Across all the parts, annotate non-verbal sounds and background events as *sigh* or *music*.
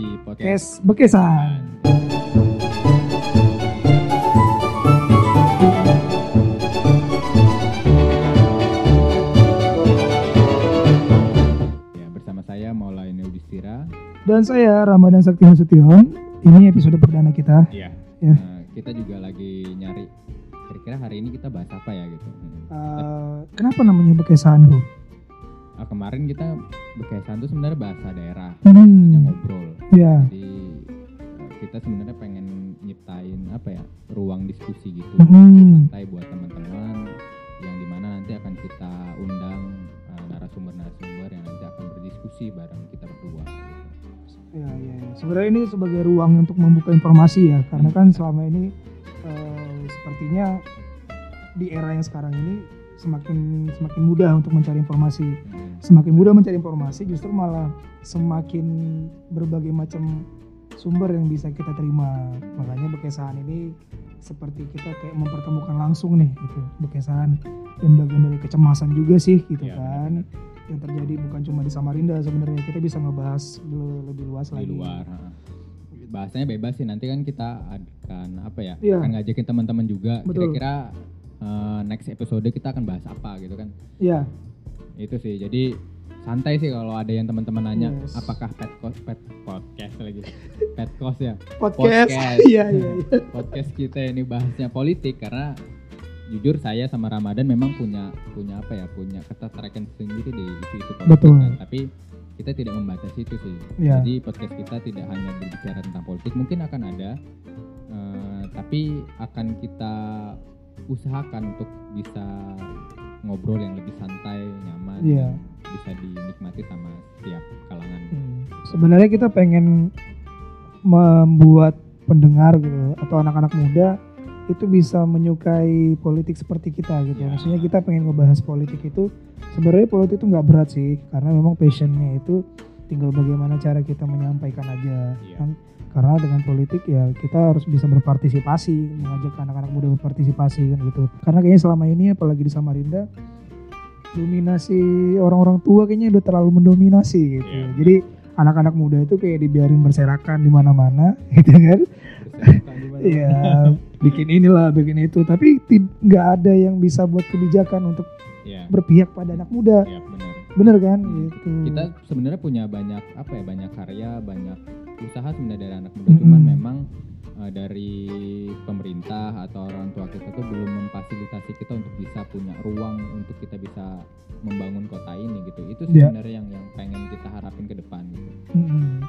di podcast Kes Bekesan. ya bersama saya Maulana Yudhistira. Dan saya Ramadan Sakti Nasution. Ini episode perdana kita. Iya. Ya. Nah, kita juga lagi nyari kira-kira hari ini kita bahas apa ya gitu. Eh, kenapa namanya Bekesan, Bu? Ah, kemarin kita bekesan tuh sebenarnya bahasa daerah, yang Hmm. ngobrol. Ya. Jadi eh, kita sebenarnya pengen nyiptain apa ya ruang diskusi gitu, Hmm. santai buat teman-teman yang di mana nanti akan kita undang eh, narasumber-narasumber yang nanti akan berdiskusi bareng kita berdua. Gitu. Ya, ya, ya. Sebenarnya ini sebagai ruang untuk membuka informasi ya, karena kan selama ini eh, sepertinya di era yang sekarang ini semakin semakin mudah untuk mencari informasi. Semakin mudah mencari informasi, justru malah semakin berbagai macam sumber yang bisa kita terima. Makanya bekesan ini seperti kita kayak mempertemukan langsung nih gitu, bekesan dan bagian dari kecemasan juga sih gitu Iya, kan. Yang terjadi bukan cuma di Samarinda sebenarnya kita bisa ngebahas le- lebih luas di lagi. luar. ha. Bahasanya bebas sih nanti kan kita akan apa ya? Iya. Akan ngajakin teman-teman juga. Kira-kira eh, next episode kita akan bahas apa gitu kan? Iya, Itu sih. Jadi santai sih kalau ada yang teman-teman nanya Yes. apakah pet cost pet podcast lagi pet cost ya podcast. Podcast. *laughs* Iya, iya, iya. podcast kita ini bahasnya politik karena jujur saya sama Ramadan memang punya punya apa ya punya ketertarikan sendiri di isu-isu politik Betul. kan. tapi kita tidak membatasi itu sih Iya. jadi podcast kita tidak hanya berbicara tentang politik mungkin akan ada eh, tapi akan kita usahakan untuk bisa ngobrol yang lebih santai nyaman dan bisa dinikmati sama setiap kalangan Hmm. Sebenarnya kita pengen membuat pendengar gitu atau anak-anak muda itu bisa menyukai politik seperti kita gitu. Ya. Maksudnya kita pengen ngebahas politik itu sebenarnya politik itu nggak berat sih karena memang passionnya itu tinggal bagaimana cara kita menyampaikan aja Iya. kan. Karena dengan politik ya kita harus bisa berpartisipasi, mengajak anak-anak muda berpartisipasi kan gitu. Karena kayaknya selama ini apalagi di Samarinda dominasi orang-orang tua kayaknya udah terlalu mendominasi gitu. Iya. Jadi anak-anak muda itu kayak dibiarin berserakan di mana-mana *laughs* gitu kan. Iya, bikin inilah, bikin itu. Tapi nggak ada yang bisa buat kebijakan untuk Iya. berpihak pada anak muda. Iya, benar Bener kan? Hmm. Gitu. kita sebenarnya punya banyak apa ya banyak karya banyak usaha sebenarnya dari anak muda cuman Mm-mm. memang eh, dari pemerintah atau orang tua kita tuh belum memfasilitasi kita untuk bisa punya ruang untuk kita bisa membangun kota ini gitu itu Iya. sebenarnya yang yang pengen kita harapin ke depan gitu Mm-mm.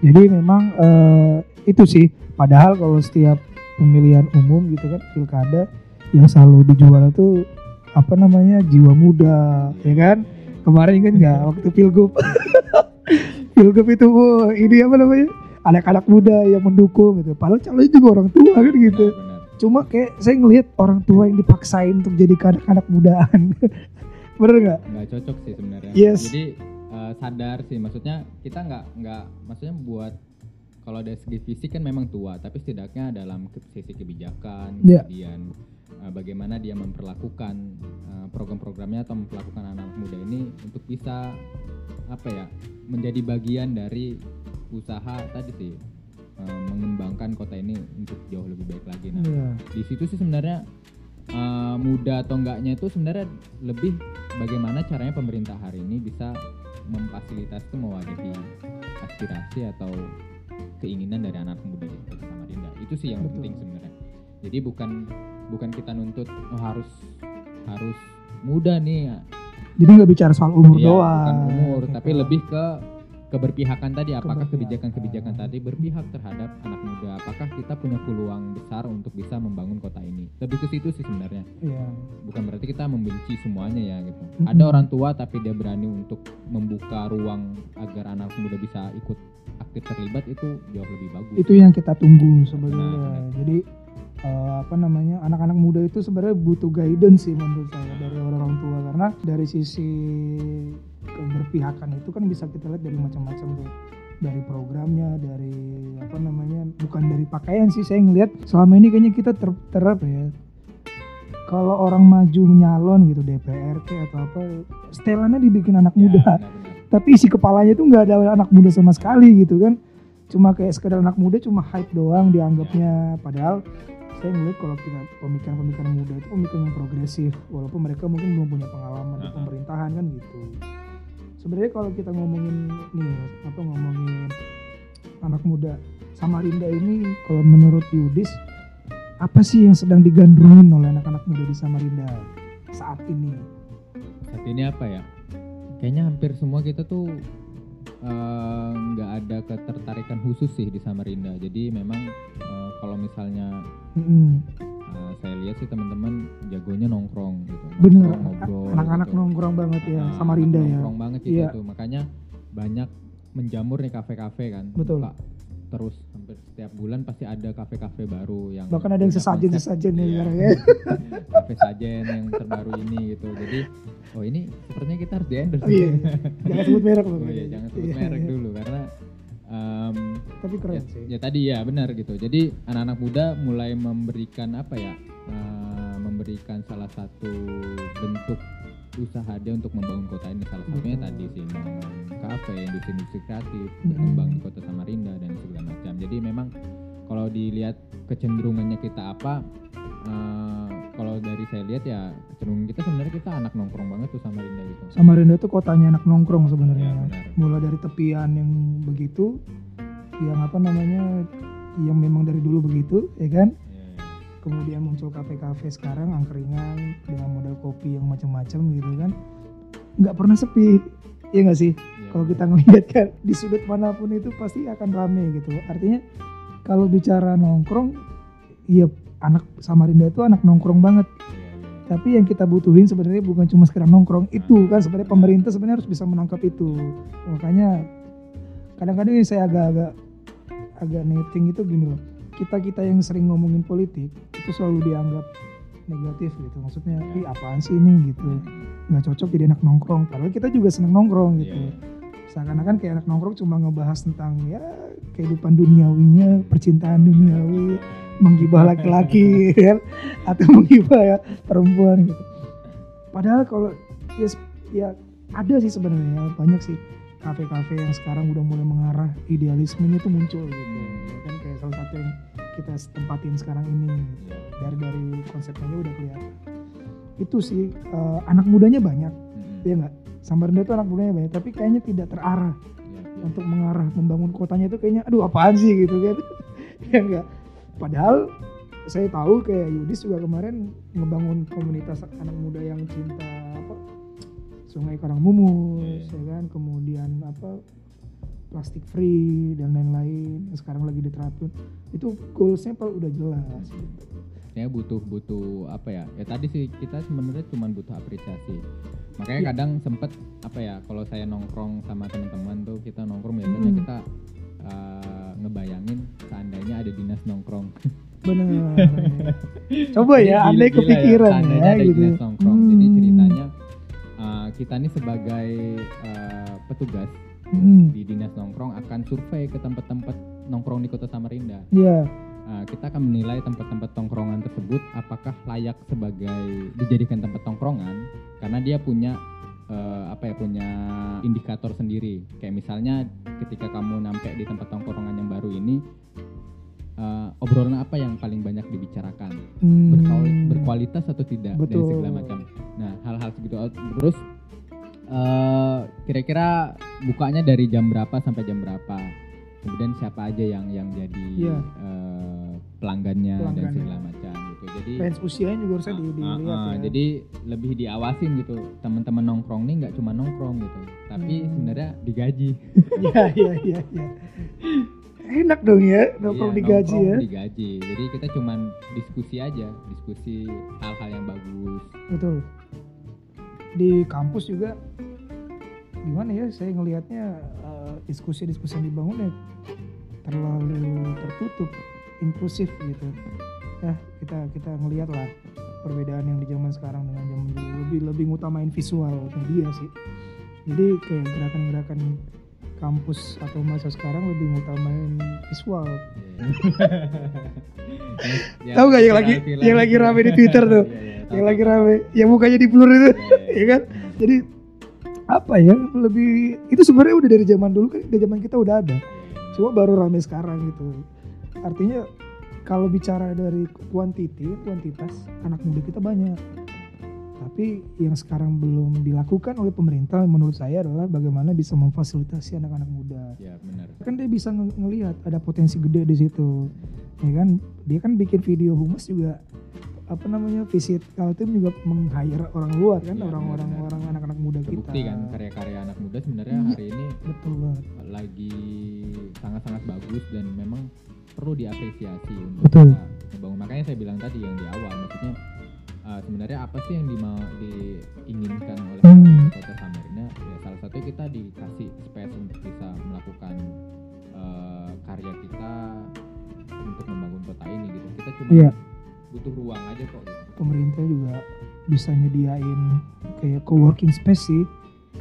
Jadi memang eh, itu sih. Padahal kalau setiap pemilihan umum gitu kan pilkada yang selalu dijual itu apa namanya jiwa muda, ya kan? Kemarin kan nggak waktu pilgub, *laughs* pilgub itu oh, ini apa namanya anak-anak muda yang mendukung gitu. Padahal calonnya juga orang tua kan gitu. benar Cuma kayak saya ngelihat orang tua yang dipaksain untuk jadi anak-anak mudaan. *laughs* Bener nggak? nggak cocok sih sebenarnya Yes. jadi eh, sadar sih maksudnya kita nggak nggak maksudnya buat kalau dari segi fisik kan memang tua tapi setidaknya dalam sisi kebijakan Iya. kemudian eh, bagaimana dia memperlakukan eh, program-programnya atau memperlakukan anak muda ini untuk bisa apa ya menjadi bagian dari usaha tadi sih eh, mengembangkan kota ini untuk jauh lebih baik lagi nah Iya. di situ sih sebenarnya uh, muda atau enggaknya itu sebenarnya lebih bagaimana caranya pemerintah hari ini bisa memfasilitasi mewadahi aspirasi atau keinginan dari anak muda di Kota Samarinda itu sih yang Betul. penting sebenarnya jadi bukan bukan kita nuntut oh, harus harus muda nih Jadi nggak bicara soal umur Iya, doang. bukan umur gitu. tapi lebih ke keberpihakan tadi apakah kebijakan-kebijakan tadi berpihak terhadap anak muda apakah kita punya peluang besar untuk bisa membangun kota ini lebih ke situ sih sebenarnya Iya. bukan berarti kita membenci semuanya ya gitu Mm-mm. ada orang tua tapi dia berani untuk membuka ruang agar anak muda bisa ikut aktif terlibat itu jauh lebih bagus Itu yang kita tunggu sebenarnya. Benar, Jadi eh, apa namanya anak-anak muda itu sebenarnya butuh guidance sih menurut saya dari orang-orang tua. Karena dari sisi keberpihakan itu kan bisa kita lihat dari macam-macam tuh. Dari programnya dari apa namanya bukan dari pakaian sih saya ngelihat. Selama ini kayaknya kita ter, ter apa ya. Kalau orang maju nyalon gitu DPR kayak atau apa setelannya dibikin anak Ya, muda. benar-benar. tapi isi kepalanya tuh nggak ada anak muda sama sekali gitu kan. Cuma kayak sekedar anak muda cuma hype doang dianggapnya. Padahal saya ngeliat kalau kita pemikiran-pemikiran muda itu pemikiran yang progresif walaupun mereka mungkin belum punya pengalaman di Aha. pemerintahan kan gitu. Sebenarnya kalau kita ngomongin nih apa ngomongin anak muda Samarinda ini kalau menurut Yudis apa sih yang sedang digandrungin oleh anak-anak muda di Samarinda saat ini? Saat ini apa ya? Kayaknya hampir semua kita tuh eh, nggak ada ketertarikan khusus sih di Samarinda. Jadi memang eh, kalau misalnya eh, saya lihat sih teman-teman jagonya nongkrong gitu. Bener. Nongkrong, ngobrol anak-anak gitu. nongkrong banget ya Nah, Samarinda ya. nongkrong banget gitu Iya. tuh makanya banyak menjamur nih kafe-kafe kan. Betul. Buka terus hampir setiap bulan pasti ada kafe-kafe baru yang bahkan ada yang sesajen konsep, sesajen ya iya. ya *laughs* kafe sajen yang terbaru ini gitu jadi oh ini sepertinya kita harus di endorse Oh, iya, jangan sebut merek loh Oh iya, jangan sebut Iya, merek iya. dulu karena em, tapi ya, keren sih ya tadi ya benar gitu. Jadi anak-anak muda mulai memberikan apa ya? eh, memberikan salah satu bentuk usaha dia untuk membangun kota ini salah satunya Betul. tadi sih kafe industri-industri kreatif Mm-mm. berkembang di kota Samarinda dan segala macam jadi memang kalau dilihat kecenderungannya kita apa eh, kalau dari saya lihat ya kecenderungan kita sebenarnya kita anak nongkrong banget tuh Samarinda gitu Samarinda itu kotanya anak nongkrong sebenarnya Ya, benar. mulai dari tepian yang begitu yang apa namanya yang memang dari dulu begitu ya kan. Kemudian muncul kafe-kafe sekarang angkringan dengan model kopi yang macam-macam gitu kan nggak pernah sepi. Ya nggak sih? Ya, kalau kita ngelihat kan di sudut mana pun itu pasti akan rame gitu. Artinya kalau bicara nongkrong iya anak Samarinda itu anak nongkrong banget. Ya, ya. tapi yang kita butuhin sebenarnya bukan cuma sekedar nongkrong itu kan sebenarnya pemerintah sebenarnya harus bisa menangkap itu. Makanya kadang-kadang yang saya agak-agak agak netting itu gini loh. Kita kita yang sering ngomongin politik itu selalu dianggap negatif gitu. Maksudnya ih apaan sih ini? Gitu. Nggak cocok jadi anak nongkrong. Padahal kita juga seneng nongkrong Iya, gitu. Iya. seakan-akan kayak anak nongkrong cuma ngebahas tentang ya kehidupan duniawinya percintaan duniawi menggibah laki-laki kan *laughs* atau menggibah ya perempuan gitu. Padahal kalau ya, ya ada sih sebenarnya banyak sih kafe-kafe yang sekarang udah mulai mengarah idealismenya tuh muncul gitu. Ya kan kayak salah satu yang kita tempatin sekarang ini dari dari konsepnya udah kelihatan. Itu sih eh, anak mudanya banyak mm-mm. ya nggak? Samarinda itu anak mudanya banyak tapi kayaknya tidak terarah Ya, ya. untuk mengarah membangun kotanya itu kayaknya aduh apaan sih gitu kan *laughs* ya enggak padahal saya tahu kayak Yudis juga kemarin ngebangun komunitas anak muda yang cinta apa Sungai Karangmumus Iya. ya kan kemudian apa plastik free dan lain-lain yang sekarang lagi diterapin itu goalsnya pak udah jelas gitu. ya butuh butuh apa ya ya tadi sih kita sebenarnya cuma butuh apresiasi makanya Iya. kadang sempet apa ya kalau saya nongkrong sama teman-teman tuh kita nongkrong biasanya Mm. kita uh, ngebayangin seandainya ada dinas nongkrong *laughs* bener *laughs* coba Jadi ya andai gila kepikiran ya, ada gitu dinas nongkrong jadi Hmm. ceritanya uh, kita nih sebagai uh, petugas Hmm, di dinas nongkrong akan survei ke tempat-tempat nongkrong di kota Samarinda. Iya. Uh, kita akan menilai tempat-tempat tongkrongan tersebut apakah layak sebagai dijadikan tempat tongkrongan karena dia punya uh, apa ya punya indikator sendiri. Kayak misalnya ketika kamu nyampe di tempat tongkrongan yang baru ini uh, obrolan apa yang paling banyak dibicarakan? Hmm. Berkuali- berkualitas atau tidak dan Betul. segala macam? Nah hal-hal segitu. Terus uh, kira-kira bukanya dari jam berapa sampai jam berapa kemudian siapa aja yang yang jadi Iya. uh, pelanggannya, dan Pelanggannya. segala macam gitu jadi range usianya juga harusnya di, Ah, dilihat ah, ya. jadi lebih diawasin gitu teman-teman nongkrong nih nggak cuma nongkrong gitu tapi Hmm. sebenarnya digaji *laughs* Iya iya iya iya. Enak dong ya nongkrong Iya, digaji ya. nongkrong digaji jadi kita cuman diskusi aja diskusi hal-hal yang bagus Betul. Di kampus juga gimana ya saya ngelihatnya eh, diskusi-diskusi yang dibangun ya terlalu tertutup, inklusif gitu. Ya kita kita ngelihat lah perbedaan yang di zaman sekarang dengan zaman dulu lebih lebih ngutamain visual media sih. Jadi kayak gerakan-gerakan kampus atau masa sekarang lebih ngutamain visual. Ya, *laughs* Tahu nggak yang lagi viral-viral yang lagi rame di Twitter tuh? Iya, iya, tahu, yang lagi rame, yang mukanya di blur itu, Iya, iya. ya kan? Jadi apa ya lebih itu sebenarnya udah dari zaman dulu kan dari zaman kita udah ada Cuma baru rame sekarang gitu. Artinya kalau bicara dari kuantiti, kuantitas anak muda kita banyak. Tapi yang sekarang belum dilakukan oleh pemerintah menurut saya adalah bagaimana bisa memfasilitasi anak-anak muda. ya benar Kan dia bisa nge- ngelihat ada potensi gede di situ. Ya kan? Dia kan bikin video humas juga apa namanya visit tim juga meng-hire orang luar kan Iya, orang-orang benar-benar. orang anak-anak muda kita. terbukti kan karya-karya anak muda sebenarnya Iya. hari ini Betul banget. lagi sangat-sangat bagus dan memang perlu diapresiasi untuk Betul. kita membangun makanya saya bilang tadi yang di awal maksudnya uh, sebenarnya apa sih yang dimau, diinginkan oleh kota Samarinda ya salah satu kita dikasih space untuk bisa melakukan uh, karya kita untuk membangun kota ini gitu. Kita cuma Iya. butuh ruang aja kok gitu. pemerintah juga bisa nyediain kayak co-working space sih.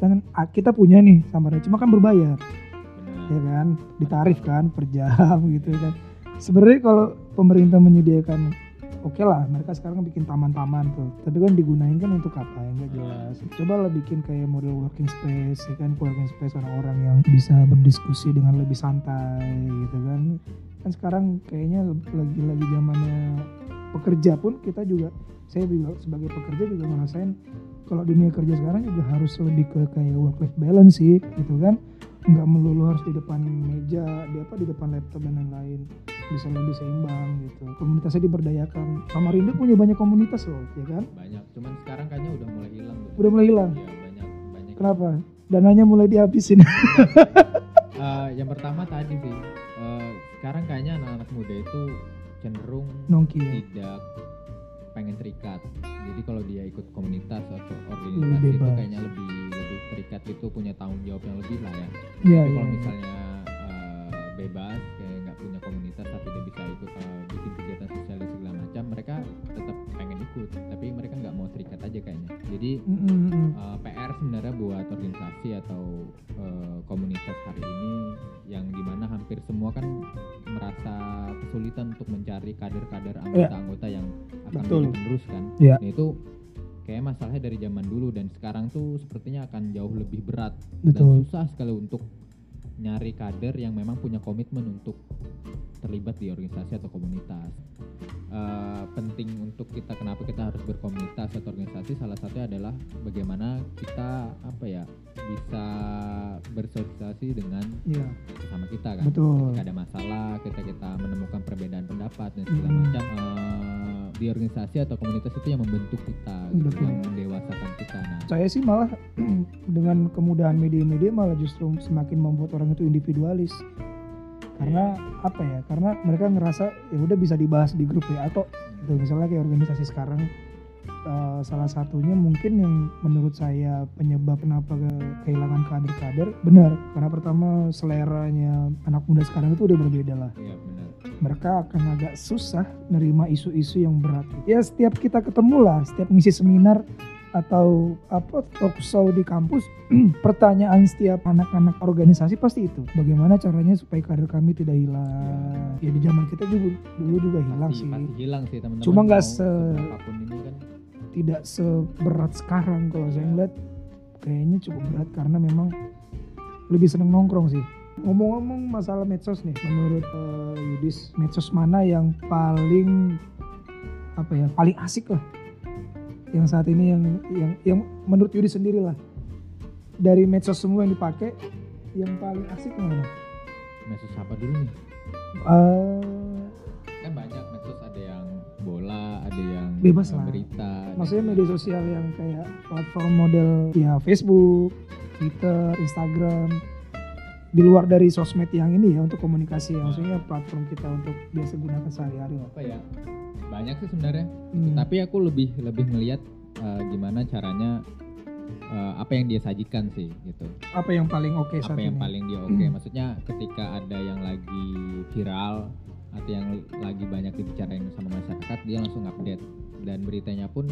Kan ah, kita punya nih Samarinda cuma kan berbayar. Benar. Ya kan? Ditarif kan per jam *laughs* gitu kan. Sebenarnya kalau pemerintah menyediakan oke lah mereka sekarang bikin taman-taman tuh. Tapi kan digunain kan untuk apa? Ya nggak jelas. Coba lah bikin kayak model working space ya kan? Working space orang-orang yang bisa berdiskusi dengan lebih santai gitu kan? Kan sekarang kayaknya lagi lagi zamannya pekerja pun kita juga saya juga sebagai pekerja juga ngerasain kalau dunia kerja sekarang juga harus lebih ke kayak work life balance sih gitu kan? Nggak melulu harus di depan meja di apa di depan laptop dan lain-lain bisa lebih seimbang gitu. Komunitasnya diberdayakan. Samarinda punya banyak komunitas loh ya kan? Banyak. Cuman sekarang kayaknya udah mulai hilang gitu. udah mulai hilang? Ya banyak banyak. Kenapa? Dananya mulai dihabisin. *laughs* Eh, yang pertama tadi sih eh, sekarang kayaknya anak-anak muda itu cenderung nongki tidak pengen terikat. Jadi kalau dia ikut komunitas atau organisasi itu kayaknya lebih lebih terikat itu punya tanggung jawab yang lebih lah ya. Iya tapi kalau iya. misalnya eh, bebas punya komunitas tapi dia bisa ikut eh, bikin kegiatan sosial dan segala macam mereka tetap pengen ikut tapi mereka nggak mau terikat aja kayaknya jadi Mm, mm, mm. uh, PR sebenarnya buat organisasi atau uh, komunitas hari ini yang di mana hampir semua kan merasa kesulitan untuk mencari kader-kader anggota-anggota yang akan Iya. Betul. penerus kan. Iya. Nah itu kayak masalahnya dari zaman dulu dan sekarang tuh sepertinya akan jauh lebih berat Betul. dan susah sekali untuk nyari kader yang memang punya komitmen untuk terlibat di organisasi atau komunitas. Eh, penting untuk kita kenapa kita harus berkomunitas atau organisasi salah satunya adalah bagaimana kita apa ya bisa bersosialisasi dengan Iya, sama kita kan. betul. Ketika ada masalah, kita kita menemukan perbedaan pendapat dan segala Mm. macam eh, di organisasi atau komunitas itu yang membentuk kita, gitu, Betul. yang mendewasakan kita. Nah, Saya sih malah *clears throat* dengan kemudahan media-media malah justru semakin membuat orang itu individualis. Karena apa ya? Karena mereka ngerasa ya udah bisa dibahas di grup WA kok. Gitu. Misalnya kayak organisasi sekarang eh, salah satunya mungkin yang menurut saya penyebab kenapa ke- kehilangan kader-kader benar karena pertama seleranya anak muda sekarang itu udah berbeda lah iya benar. Mereka akan agak susah nerima isu-isu yang berat. Ya setiap kita ketemu lah, setiap ngisi seminar atau apa talk show di kampus, *clears throat* pertanyaan setiap anak-anak organisasi pasti itu. Bagaimana caranya supaya kader kami tidak hilang? Ya di zaman kita juga dulu juga hilang pasti, sih. pasti hilang sih teman-teman. Cuma nggak se- ini kan Tidak seberat sekarang kalau saya ngeliat kayaknya cukup berat karena memang lebih seneng nongkrong sih. Ngomong-ngomong masalah medsos nih, menurut eh, Yudis, medsos mana yang paling apa ya, paling asik lah? Yang saat ini yang yang yang menurut Yudis sendiri lah. Dari medsos semua yang dipakai, yang paling asik mana? medsos apa dulu nih? Eh, Kan banyak medsos ada yang bola, ada yang Bebas lah. berita. maksudnya media sosial yang kayak platform model ya Facebook, Twitter, Instagram di luar dari sosmed yang ini ya untuk komunikasi ya maksudnya platform kita untuk biasa gunakan sehari-hari apa ya? Banyak sih sebenarnya. Hmm. Tapi aku lebih lebih melihat eh, gimana caranya eh, apa yang dia sajikan sih gitu. Apa yang paling oke saat apa yang ini? paling dia oke maksudnya ketika ada yang lagi viral atau yang lagi banyak dibicarain sama masyarakat dia langsung update dan beritanya pun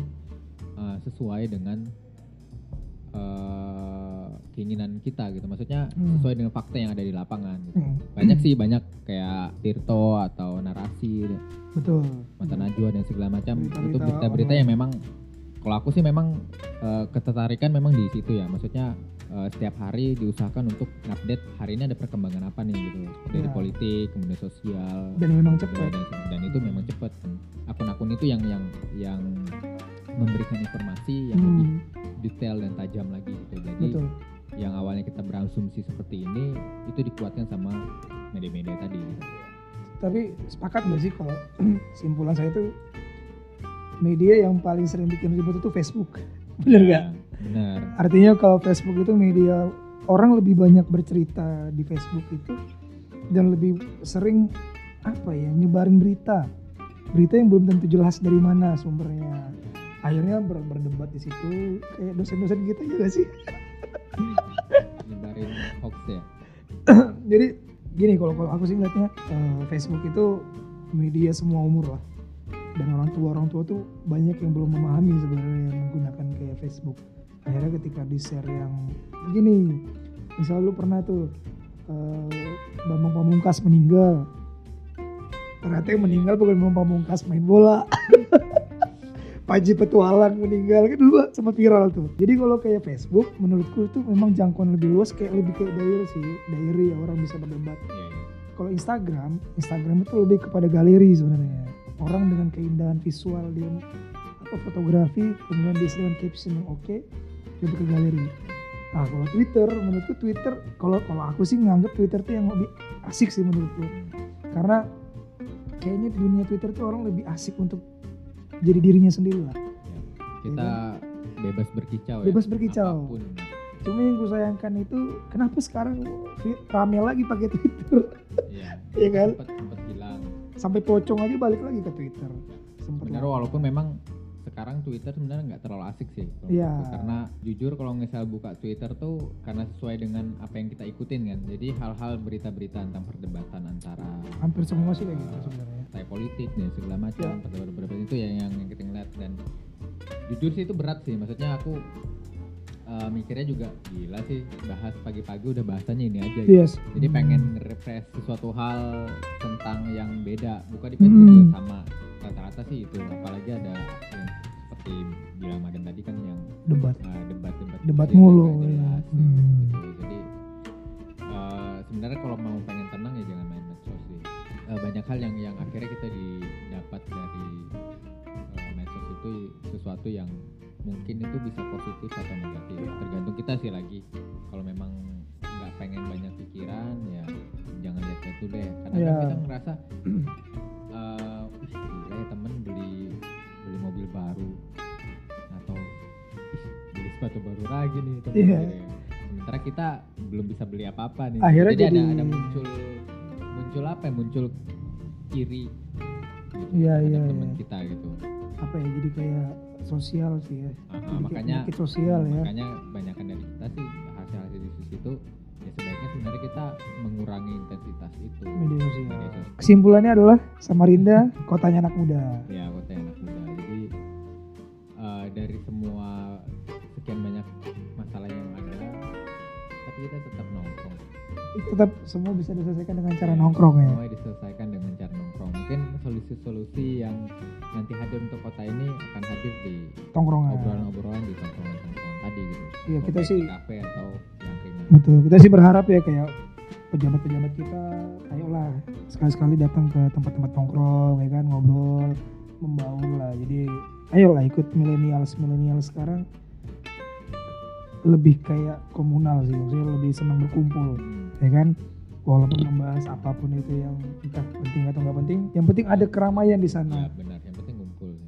uh, sesuai dengan uh, keinginan kita gitu. Maksudnya Hmm. sesuai dengan fakta yang ada di lapangan gitu. Hmm, banyak sih banyak kayak Tirto atau narasi betul. mata najwa dan segala macam. Berita-berita itu berita-berita yang memang kalau aku sih memang uh, ketertarikan memang di situ ya. Maksudnya eh, setiap hari diusahakan untuk update hari ini ada perkembangan apa nih gitu. Dari Ya. politik kemudian sosial dan memang dan, cepat dan itu memang cepat akun-akun itu yang yang yang memberikan informasi yang lebih Hmm, detail dan tajam lagi gitu. Jadi betul yang awalnya kita berasumsi seperti ini itu dikuatkan sama media-media tadi. Tapi sepakat gak sih kalau *clears throat* simpulan saya itu media yang paling sering bikin ribut itu Facebook. *laughs* Bener gak? Ya, benar artinya kalau Facebook itu media orang lebih banyak bercerita di Facebook itu dan lebih sering apa ya nyebarin berita. Berita yang belum tentu jelas dari mana sumbernya. Akhirnya ber- berdebat di situ kayak dosen-dosen gitu juga sih *laughs* *clears throat* jadi gini kalau aku sih ngeliatnya eh, Facebook itu media semua umur lah. Dan orang tua orang tua tuh banyak yang belum memahami sebenarnya yang menggunakan kayak Facebook. Akhirnya ketika di share yang gini misal lu pernah tuh eh, Bambang Pamungkas meninggal. Ternyata yang meninggal bukan Bambang Pamungkas main bola *laughs* Panji Petualang meninggal kan dulu sempat viral tuh. Jadi kalau kayak Facebook menurutku itu memang jangkauan lebih luas kayak lebih kayak diary sih, diary ya orang bisa berdebat. Iya, iya. Kalau Instagram, Instagram itu lebih kepada galeri sebenarnya. Orang dengan keindahan visual dia apa fotografi, kemudian dia dengan caption yang oke, lebih ke galeri. Nah kalau Twitter, menurutku Twitter, kalau kalau aku sih nganggap Twitter tuh yang lebih asik sih menurutku. Karena kayaknya di dunia Twitter tuh orang lebih asik untuk jadi dirinya sendiri lah. kita bebas berkicau Bebas ya berkicau. apa pun Cuma yang gue sayangkan itu kenapa sekarang rame lagi pakai Twitter, Iya. Iya *laughs* kan? Sempet, sempet hilang. sampai pocong aja balik lagi ke Twitter. Sempet Sebenarnya walaupun memang sekarang Twitter sebenarnya nggak terlalu asik sih. kalau Iya. Karena jujur kalau misal buka Twitter tuh karena sesuai dengan apa yang kita ikutin kan. Jadi hal-hal berita-berita tentang perdebatan antara hampir semua sih kayak gitu sebenarnya. partai politik dan segala macam Iya. perdebatan-perdebatan itu yang, yang kita ngeliat dan jujur sih itu berat sih. Maksudnya aku eh, mikirnya juga gila sih bahas pagi-pagi udah bahasanya ini aja. gitu. Yes. Jadi Hmm. pengen nge-refresh sesuatu hal tentang yang beda. Buka di Facebook Hmm. juga sama. Rata-rata sih itu. Apalagi ada yang seperti bilang tadi kan yang debat. uh, debat-debat. Debat yang mulu, nggak ya. Hmm. gitu. Jadi uh, sebenarnya kalau mau pengen tenang ya jangan main medsos sih. Uh, banyak hal yang yang akhirnya kita didapat dari uh, medsos itu sesuatu yang mungkin itu bisa positif atau negatif tergantung kita sih lagi kalau memang nggak pengen banyak pikiran ya jangan lihat itu deh karena kan Ya. kita ngerasa lagi nih Iya. ya. sementara kita belum bisa beli apa-apa nih Akhirnya jadi, ada jadi- ada muncul muncul apa ya muncul iri gitu, Iya, iya, temen iya. kita gitu Apa ya jadi kayak sosial sih ya. Kayak makanya penyakit sosial ya. makanya kebanyakan dari kita sih hasil-hasil di situ ya sebaiknya sebenarnya kita mengurangi intensitas itu Media sosial. Media sosial. Kesimpulannya adalah Samarinda *laughs* kotanya anak muda. ya kota anak muda jadi eh, dari semua Tetap semua bisa diselesaikan dengan cara nongkrong ya. semua diselesaikan dengan cara nongkrong mungkin solusi-solusi yang nanti hadir untuk kota ini akan hadir di Tongkrongan. obrolan-obrolan di tongkrongan-tongkrongan tadi gitu Iya, kita sih- kafe atau yang ringan Betul. Kita sih berharap ya kayak pejabat-pejabat kita ayolah sekali-sekali datang ke tempat-tempat nongkrong ya kan ngobrol membaur lah. Jadi ayolah ikut milenials milenial sekarang lebih kayak komunal sih maksudnya lebih senang berkumpul Hmm. Ya kan? Walaupun membahas apa pun itu yang entah penting atau nggak penting yang penting ada keramaian di Ya sana benar, yang penting ngumpul sih.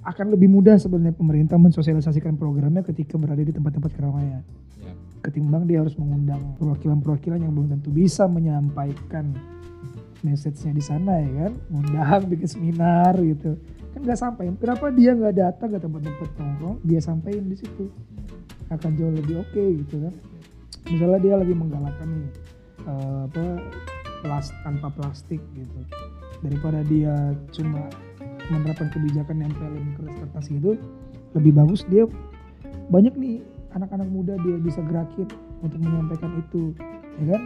akan lebih mudah sebenarnya pemerintah mensosialisasikan programnya ketika berada di tempat-tempat keramaian. Ya, ketimbang dia harus mengundang perwakilan-perwakilan yang belum tentu bisa menyampaikan message-nya di sana ya kan? Undang *laughs* bikin seminar gitu. Kan nggak sampai kenapa dia nggak datang ke tempat-tempat nongkrong? Dia sampaikan di situ. Hmm, akan jauh lebih oke gitu kan? Misalnya dia lagi menggalakkan nih eh, apa plas tanpa plastik gitu. Daripada dia cuma menerapkan kebijakan nempelin kertas kertas gitu lebih bagus dia banyak nih anak-anak muda dia bisa gerakin untuk menyampaikan itu ya kan?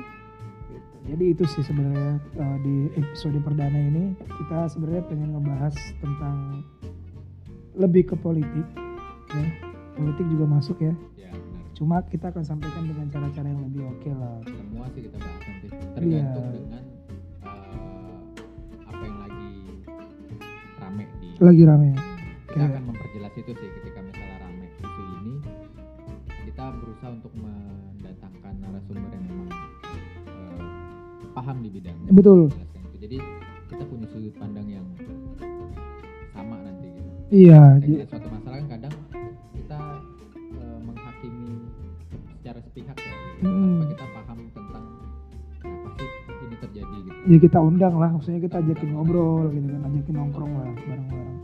Jadi itu sih sebenarnya eh, di episode perdana ini kita sebenarnya pengen ngebahas tentang lebih ke politik ya. Politik juga masuk ya. Cuma kita akan sampaikan dengan cara-cara yang lebih oke lah semua sih kita bahas nanti Iya. tergantung dengan eh, apa yang lagi rame di lagi rame kita Kayak- akan memperjelas itu sih ketika misalnya rame isu ini kita berusaha untuk mendatangkan narasumber yang memang eh, paham di bidangnya Betul. itu. jadi kita punya sudut pandang yang sama nanti gitu iya Kayak j- kita suatu ya kita undang lah maksudnya kita ajakin ngobrol gitu kan ajakin nongkrong lah bareng-bareng.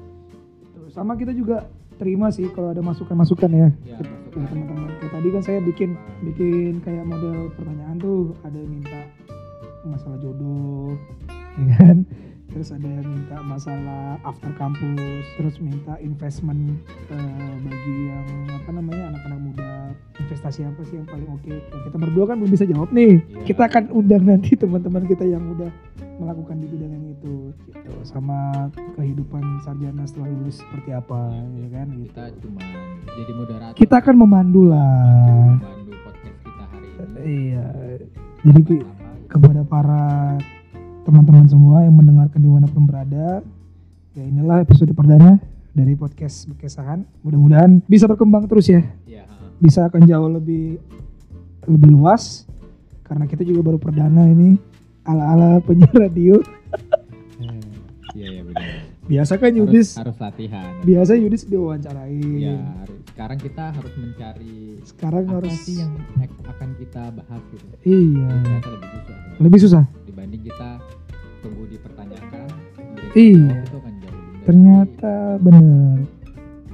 Terus sama kita juga terima sih kalau ada masukan-masukan ya. Ya, ke teman-teman. Kayak tadi kan saya bikin bikin kayak model pertanyaan tuh ada yang minta masalah jodoh ya kan terus ada yang minta masalah after kampus terus minta investment eh, bagi yang apa namanya anak-anak muda. Investasi apa sih yang paling oke? Ya, kita berdua kan belum bisa jawab nih. Iya. kita akan undang nanti teman-teman kita yang udah melakukan di bidang yang itu gitu. Sama kehidupan sarjana setelah lulus seperti apa ya kan? Gitu. kita cuma jadi moderator. Kita akan memandu lah. Membantu podcast kita hari ini. Iya. Jadi Apa, kepada para teman-teman semua yang mendengarkan di mana pun berada. Ya inilah episode perdana dari podcast Bekesahan mudah-mudahan bisa berkembang terus ya. Ya ha. bisa akan jauh lebih lebih luas. Karena kita juga baru perdana ini ala-ala penyiar radio. Iya iya benar. Biasa kan harus, Yudis? harus latihan. Biasa Yudis diwawancarain. Ya harus sekarang kita harus mencari sekarang apa harus sih yang ak- akan kita bahas gitu. Iya. Lebih susah. Lebih susah? Dibanding kita tunggu dipertanyakan. Iya. jawab itu akan jauh lebih ternyata bener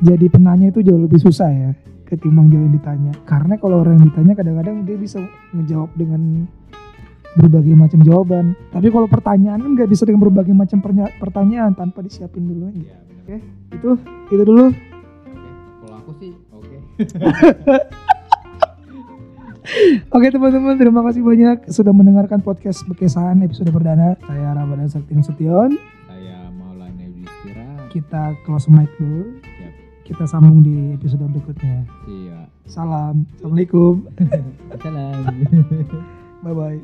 jadi penanya itu jauh lebih susah ya ketimbang jauh yang ditanya. Karena kalau orang yang ditanya kadang-kadang dia bisa ngejawab dengan berbagai macam jawaban. Tapi kalau pertanyaan kan nggak bisa dengan berbagai macam pertanyaan tanpa disiapin dulu iya Oke. itu. Itu dulu. Oke kalau aku sih oke *laughs* Oke teman-teman, terima kasih banyak sudah mendengarkan podcast Bekesahan episode perdana. Saya Ramadan Sakti Nasution. saya Maulana Yudhistira Kita close mic dulu. siap Kita sambung di episode berikutnya. siap Salam. Assalamualaikum. *laughs* salam *laughs* Bye bye.